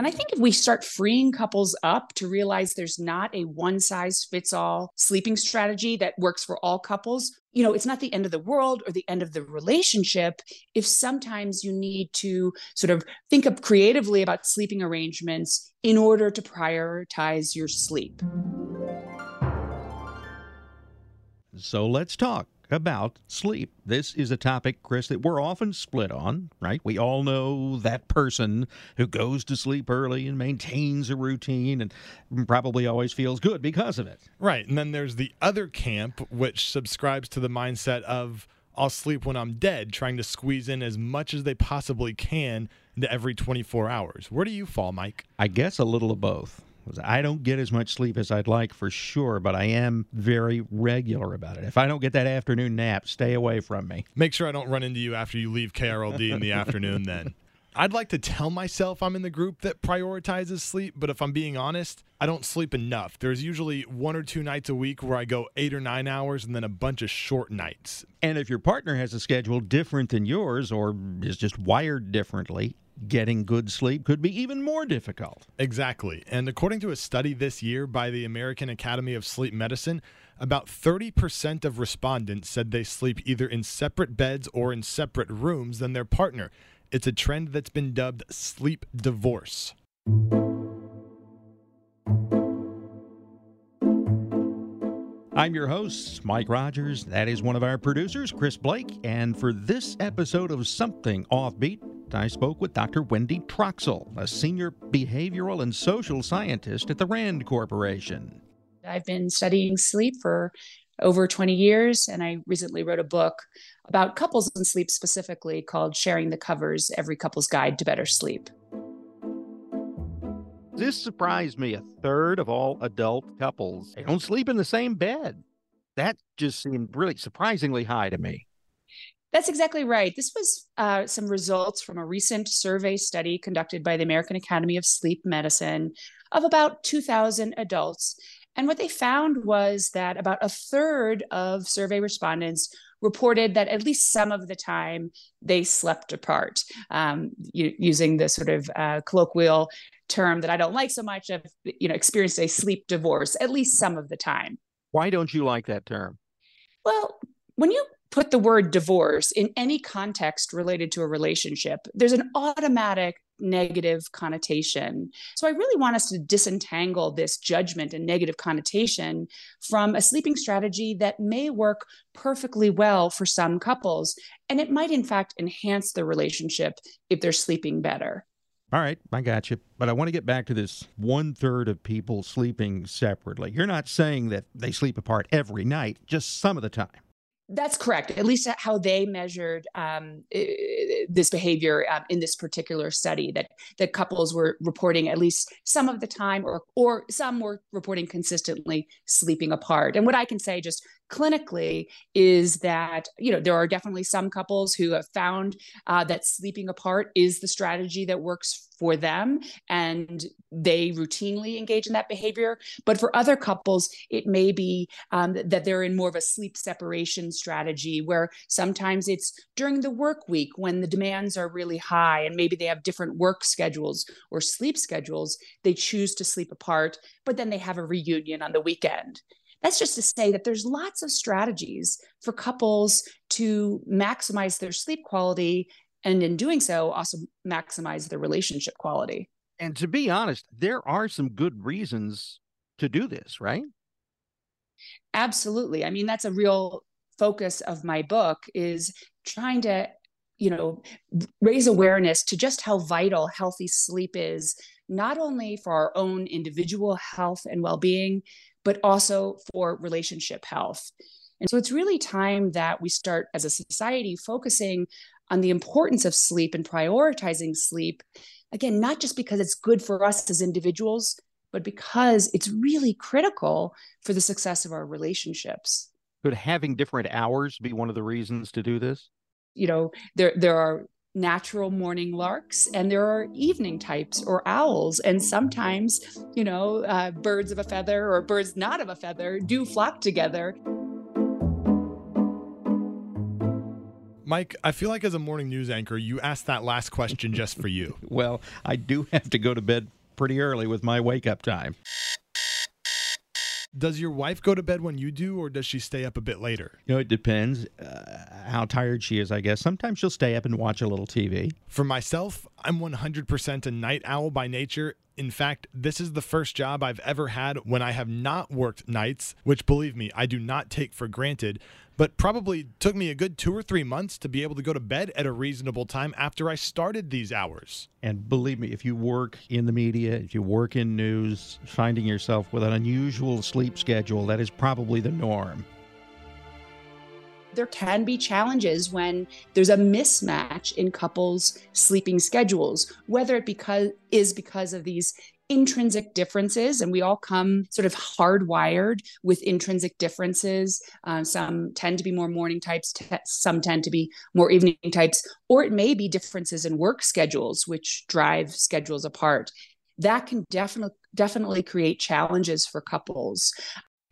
And I think if we start freeing couples up to realize there's not a one size fits all sleeping strategy that works for all couples, you know, it's not the end of the world or the end of the relationship if sometimes you need to sort of think up creatively about sleeping arrangements in order to prioritize your sleep. So let's talk about sleep. This is a topic, Chris, that we're often split on, right? We all know that person who goes to sleep early and maintains a routine and probably always feels good because of it. Right. And then there's the other camp, which subscribes to the mindset of, I'll sleep when I'm dead, trying to squeeze in as much as they possibly can into every 24 hours. Where do you fall, Mike? I guess a little of both. I don't get as much sleep as I'd like for sure, but I am very regular about it. If I don't get that afternoon nap, stay away from me. Make sure I don't run into you after you leave KRLD in the afternoon then. I'd like to tell myself I'm in the group that prioritizes sleep, but if I'm being honest, I don't sleep enough. There's usually one or two nights a week where I go eight or nine hours and then a bunch of short nights. And if your partner has a schedule different than yours or is just wired differently, getting good sleep could be even more difficult. Exactly. And according to a study this year by the American Academy of Sleep Medicine, about 30% of respondents said they sleep either in separate beds or in separate rooms than their partner. It's a trend that's been dubbed sleep divorce. I'm your host, Mike Rogers. That is one of our producers, Chris Blake. And for this episode of Something Offbeat, I spoke with Dr. Wendy Troxel, a senior behavioral and social scientist at the RAND Corporation. I've been studying sleep for over 20 years, and I recently wrote a book about couples and sleep specifically called Sharing the Covers Every Couple's Guide to Better Sleep. This surprised me. A third of all adult couples they don't sleep in the same bed. That just seemed really surprisingly high to me. That's exactly right. This was uh, some results from a recent survey study conducted by the American Academy of Sleep Medicine of about 2,000 adults. And what they found was that about a third of survey respondents reported that at least some of the time they slept apart, um, using the sort of uh, colloquial term that I don't like so much of, you know, experienced a sleep divorce, at least some of the time. Why don't you like that term? Well, when you put the word divorce in any context related to a relationship, there's an automatic negative connotation. So I really want us to disentangle this judgment and negative connotation from a sleeping strategy that may work perfectly well for some couples. And it might, in fact, enhance the relationship if they're sleeping better. All right, I got you. But I want to get back to this one third of people sleeping separately. You're not saying that they sleep apart every night, just some of the time. That's correct. At least how they measured um, this behavior um, in this particular study, that that couples were reporting at least some of the time, or or some were reporting consistently sleeping apart. And what I can say, just clinically is that you know there are definitely some couples who have found uh, that sleeping apart is the strategy that works for them and they routinely engage in that behavior. But for other couples it may be um, that they're in more of a sleep separation strategy where sometimes it's during the work week when the demands are really high and maybe they have different work schedules or sleep schedules they choose to sleep apart but then they have a reunion on the weekend. That's just to say that there's lots of strategies for couples to maximize their sleep quality and in doing so also maximize their relationship quality. And to be honest, there are some good reasons to do this, right? Absolutely. I mean, that's a real focus of my book is trying to you know raise awareness to just how vital healthy sleep is not only for our own individual health and well-being but also for relationship health. And so it's really time that we start as a society focusing on the importance of sleep and prioritizing sleep. Again, not just because it's good for us as individuals, but because it's really critical for the success of our relationships. Could having different hours be one of the reasons to do this? You know, there there are natural morning larks and there are evening types or owls and sometimes you know uh, birds of a feather or birds not of a feather do flock together Mike, I feel like as a morning news anchor, you asked that last question just for you. well, I do have to go to bed pretty early with my wake up time. Does your wife go to bed when you do, or does she stay up a bit later? You know, it depends uh, how tired she is, I guess. Sometimes she'll stay up and watch a little TV. For myself, I'm 100% a night owl by nature. In fact, this is the first job I've ever had when I have not worked nights, which believe me, I do not take for granted but probably took me a good two or three months to be able to go to bed at a reasonable time after I started these hours. And believe me, if you work in the media, if you work in news, finding yourself with an unusual sleep schedule, that is probably the norm. There can be challenges when there's a mismatch in couples' sleeping schedules, whether it because is because of these intrinsic differences, and we all come sort of hardwired with intrinsic differences. Uh, some tend to be more morning types, t- some tend to be more evening types, or it may be differences in work schedules, which drive schedules apart. That can definitely definitely create challenges for couples.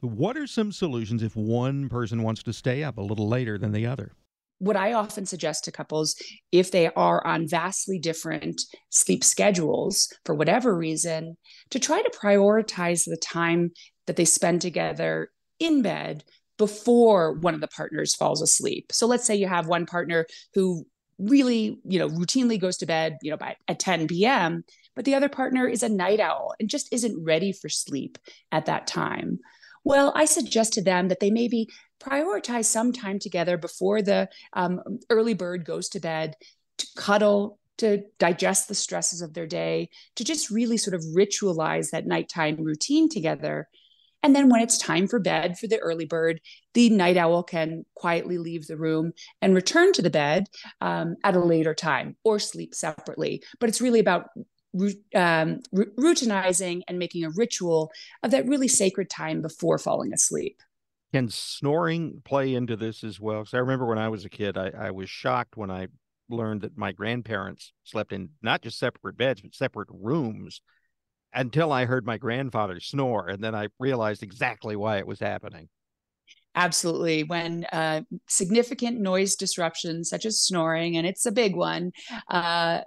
What are some solutions if one person wants to stay up a little later than the other? What I often suggest to couples, if they are on vastly different sleep schedules for whatever reason, to try to prioritize the time that they spend together in bed before one of the partners falls asleep. So let's say you have one partner who really, you know, routinely goes to bed, you know, by at 10 p.m., but the other partner is a night owl and just isn't ready for sleep at that time. Well, I suggest to them that they maybe prioritize some time together before the um, early bird goes to bed to cuddle, to digest the stresses of their day, to just really sort of ritualize that nighttime routine together. And then when it's time for bed for the early bird, the night owl can quietly leave the room and return to the bed um, at a later time or sleep separately. But it's really about um, routinizing and making a ritual of that really sacred time before falling asleep. Can snoring play into this as well? Because I remember when I was a kid, I, I was shocked when I learned that my grandparents slept in not just separate beds, but separate rooms until I heard my grandfather snore. And then I realized exactly why it was happening. Absolutely. When uh, significant noise disruptions, such as snoring, and it's a big one, uh,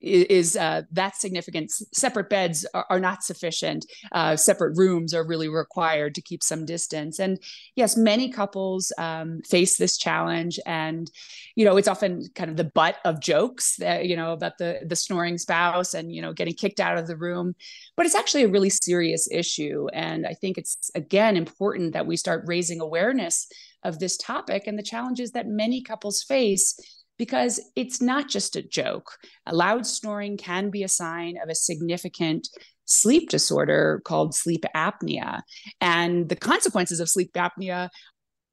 is uh, that significant. Separate beds are, are not sufficient. Uh, separate rooms are really required to keep some distance. And yes, many couples um, face this challenge, and you know it's often kind of the butt of jokes that you know about the the snoring spouse and you know getting kicked out of the room. But it's actually a really serious issue, and I think it's again important that we start raising awareness of this topic and the challenges that many couples face because it's not just a joke. A loud snoring can be a sign of a significant sleep disorder called sleep apnea. And the consequences of sleep apnea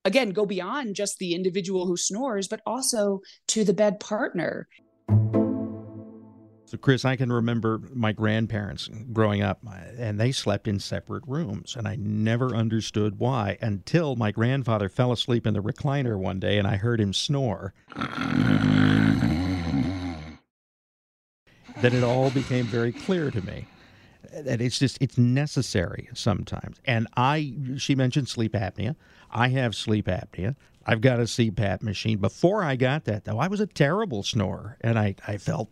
again go beyond just the individual who snores but also to the bed partner so, Chris, I can remember my grandparents growing up, uh, and they slept in separate rooms, and I never understood why until my grandfather fell asleep in the recliner one day and I heard him snore. then it all became very clear to me that it's just it's necessary sometimes. And I, she mentioned sleep apnea. I have sleep apnea. I've got a CPAP machine. Before I got that, though, I was a terrible snorer, and I, I felt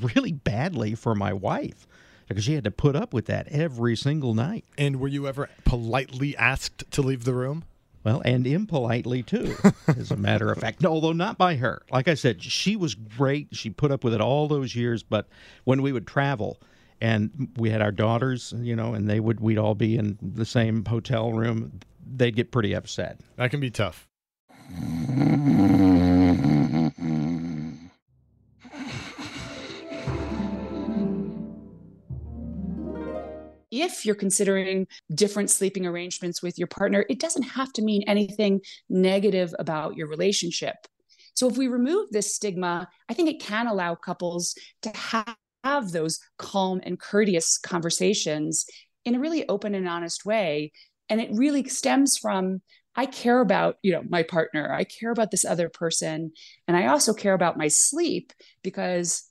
really badly for my wife because she had to put up with that every single night. And were you ever politely asked to leave the room? Well, and impolitely too, as a matter of fact. No, although not by her. Like I said, she was great. She put up with it all those years. But when we would travel, and we had our daughters, you know, and they would we'd all be in the same hotel room, they'd get pretty upset. That can be tough. if you're considering different sleeping arrangements with your partner, it doesn't have to mean anything negative about your relationship. So if we remove this stigma, I think it can allow couples to have, have those calm and courteous conversations in a really open and honest way. And it really stems from I care about, you know, my partner. I care about this other person. And I also care about my sleep because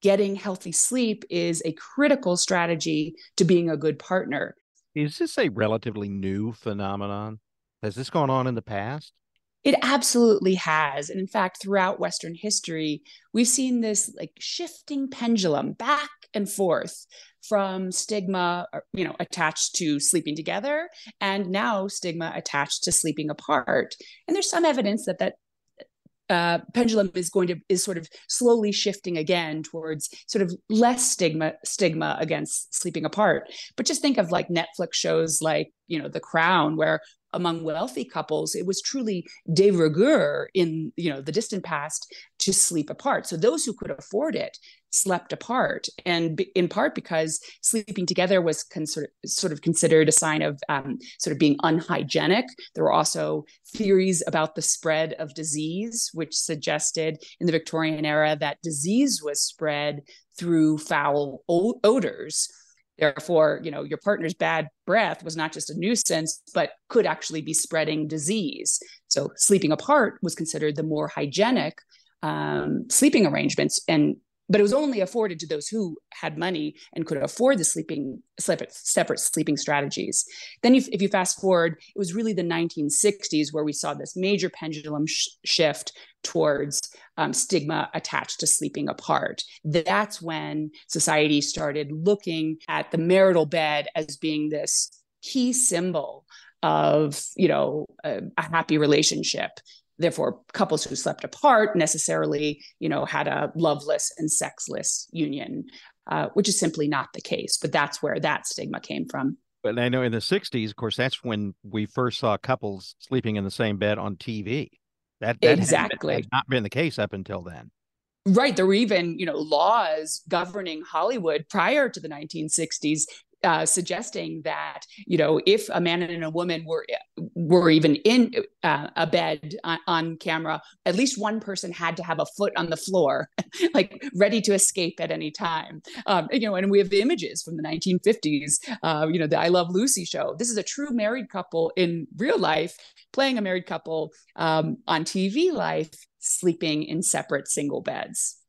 getting healthy sleep is a critical strategy to being a good partner. Is this a relatively new phenomenon? Has this gone on in the past? It absolutely has. And in fact, throughout Western history, we've seen this like shifting pendulum back and forth from stigma, uh, you know, attached to sleeping together and now stigma attached to sleeping apart. And there's some evidence that that uh, pendulum is going to is sort of slowly shifting again towards sort of less stigma stigma against sleeping apart. But just think of like Netflix shows like you know The Crown, where among wealthy couples it was truly de rigueur in you know the distant past to sleep apart. So those who could afford it slept apart and in part because sleeping together was con- sort of considered a sign of um, sort of being unhygienic. There were also theories about the spread of disease which suggested in the victorian era that disease was spread through foul o- odors Therefore, you know, your partner's bad breath was not just a nuisance, but could actually be spreading disease. So sleeping apart was considered the more hygienic um, sleeping arrangements. And but it was only afforded to those who had money and could afford the sleeping separate, separate sleeping strategies. Then, if, if you fast forward, it was really the 1960s where we saw this major pendulum sh- shift towards um, stigma attached to sleeping apart. That's when society started looking at the marital bed as being this key symbol of you know a, a happy relationship therefore couples who slept apart necessarily you know had a loveless and sexless union uh, which is simply not the case but that's where that stigma came from. But i know in the 60s of course that's when we first saw couples sleeping in the same bed on tv that, that exactly. had not been the case up until then. Right. There were even, you know, laws governing Hollywood prior to the 1960s uh, suggesting that you know if a man and a woman were were even in uh, a bed on, on, camera, at least one person had to have a foot on the floor, like ready to escape at any time. Um, you know, and we have the images from the 1950s. Uh, you know, the I Love Lucy show. This is a true married couple in real life playing a married couple um, on TV life, sleeping in separate single beds.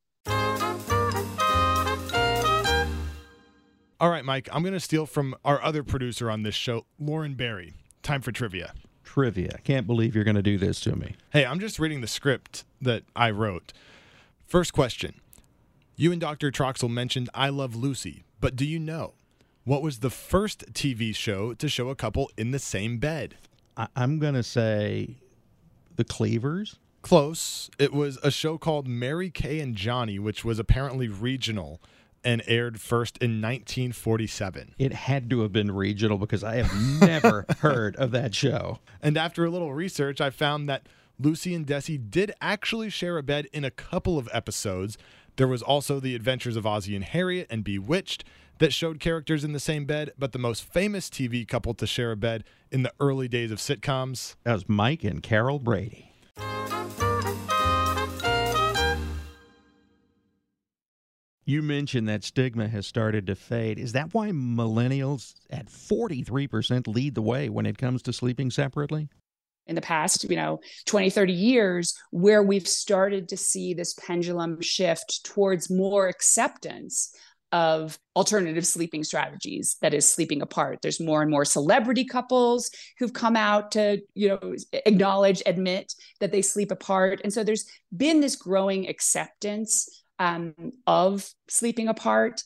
All right, Mike, I'm going to steal from our other producer on this show, Lauren Barry. Time for trivia. Trivia. I Can't believe you're going to do this to me. Hey, I'm just reading the script that I wrote. First question You and Dr. Troxel mentioned I Love Lucy, but do you know what was the first TV show to show a couple in the same bed? I- am going to say The Cleavers. Close. It was a show called Mary Kay and Johnny, which was apparently regional and aired first in 1947. It had to have been regional because I have never heard of that show. And after a little research, I found that Lucy and Desi did actually share a bed in a couple of episodes. There was also The Adventures of Ozzie and Harriet and Bewitched that showed characters in the same bed, but the most famous TV couple to share a bed in the early days of sitcoms. That was Mike and Carol Brady. You mentioned that stigma has started to fade. Is that why millennials at 43% lead the way when it comes to sleeping separately? In the past, you know, 20, 30 years, where we've started to see this pendulum shift towards more acceptance of alternative sleeping strategies that is sleeping apart there's more and more celebrity couples who've come out to you know acknowledge admit that they sleep apart and so there's been this growing acceptance um, of sleeping apart.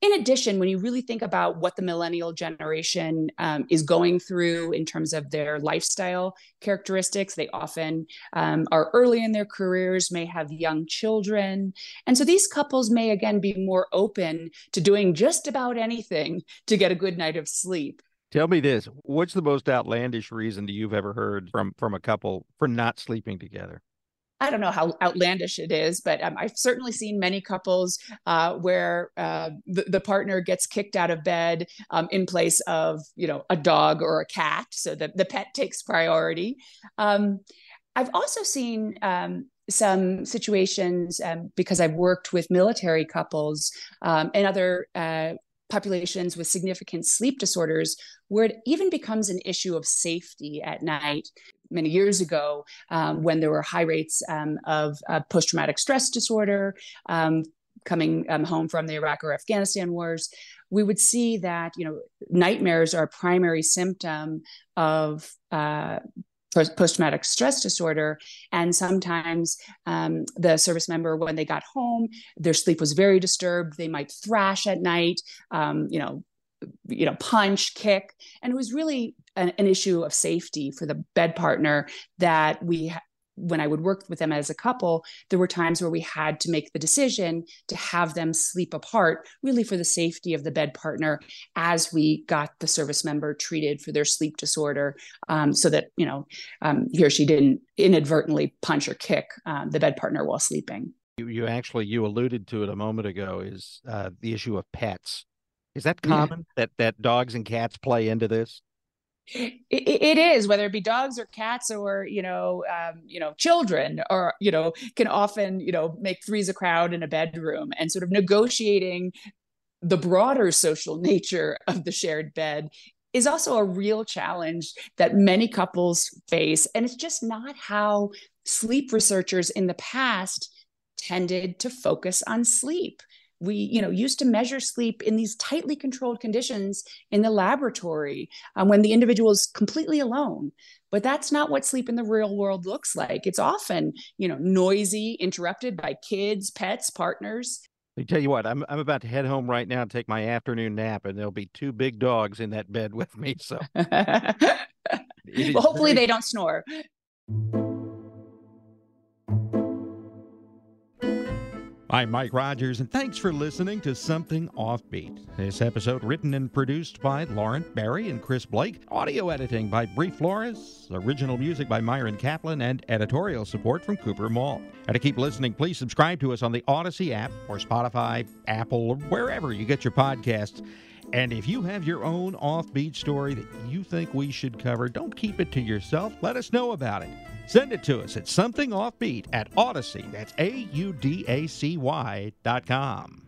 In addition, when you really think about what the millennial generation um, is going through in terms of their lifestyle characteristics, they often um, are early in their careers, may have young children. And so these couples may again be more open to doing just about anything to get a good night of sleep. Tell me this what's the most outlandish reason that you've ever heard from, from a couple for not sleeping together? I don't know how outlandish it is, but um, I've certainly seen many couples uh, where uh, the, the, partner gets kicked out of bed um, in place of, you know, a dog or a cat, so that the pet takes priority. Um, I've also seen um, some situations um, because I've worked with military couples um, and other uh, populations with significant sleep disorders where it even becomes an issue of safety at night many years ago um, when there were high rates um, of uh, post-traumatic stress disorder um, coming um, home from the iraq or afghanistan wars we would see that you know nightmares are a primary symptom of uh, post-traumatic stress disorder. And sometimes um, the service member when they got home their sleep was very disturbed. They might thrash at night um, you know you know punch kick. And it was really an, an, issue of safety for the bed partner that we when I would work with them as a couple, there were times where we had to make the decision to have them sleep apart, really for the safety of the bed partner, as we got the service member treated for their sleep disorder, um, so that you know um, he or she didn't inadvertently punch or kick uh, the bed partner while sleeping. You, you, actually you alluded to it a moment ago is uh, the issue of pets. Is that common yeah. that that dogs and cats play into this? It, it is whether it be dogs or cats or you know um, you know children or you know can often you know make threes a crowd in a bedroom and sort of negotiating the broader social nature of the shared bed is also a real challenge that many couples face. And it's just not how sleep researchers in the past tended to focus on sleep we you know used to measure sleep in these tightly controlled conditions in the laboratory um, when the individual is completely alone but that's not what sleep in the real world looks like it's often you know noisy interrupted by kids pets partners I tell you what, I'm I'm about to head home right now and take my afternoon nap, and there'll be two big dogs in that bed with me. So, well, hopefully very... they don't snore. I'm Mike Rogers, and thanks for listening to Something Offbeat. This episode written and produced by Lauren Barry and Chris Blake, audio editing by Brie Flores, original music by Myron Kaplan, and editorial support from Cooper Mall. And to keep listening, please subscribe to us on the Audacy app or Spotify, Apple, or wherever you get your podcasts. And if you have your own offbeat story that you think we should cover, don't keep it to yourself. Let us know about it. Send it to us at somethingoffbeat at Audacy. That's A U D A C Y dot com.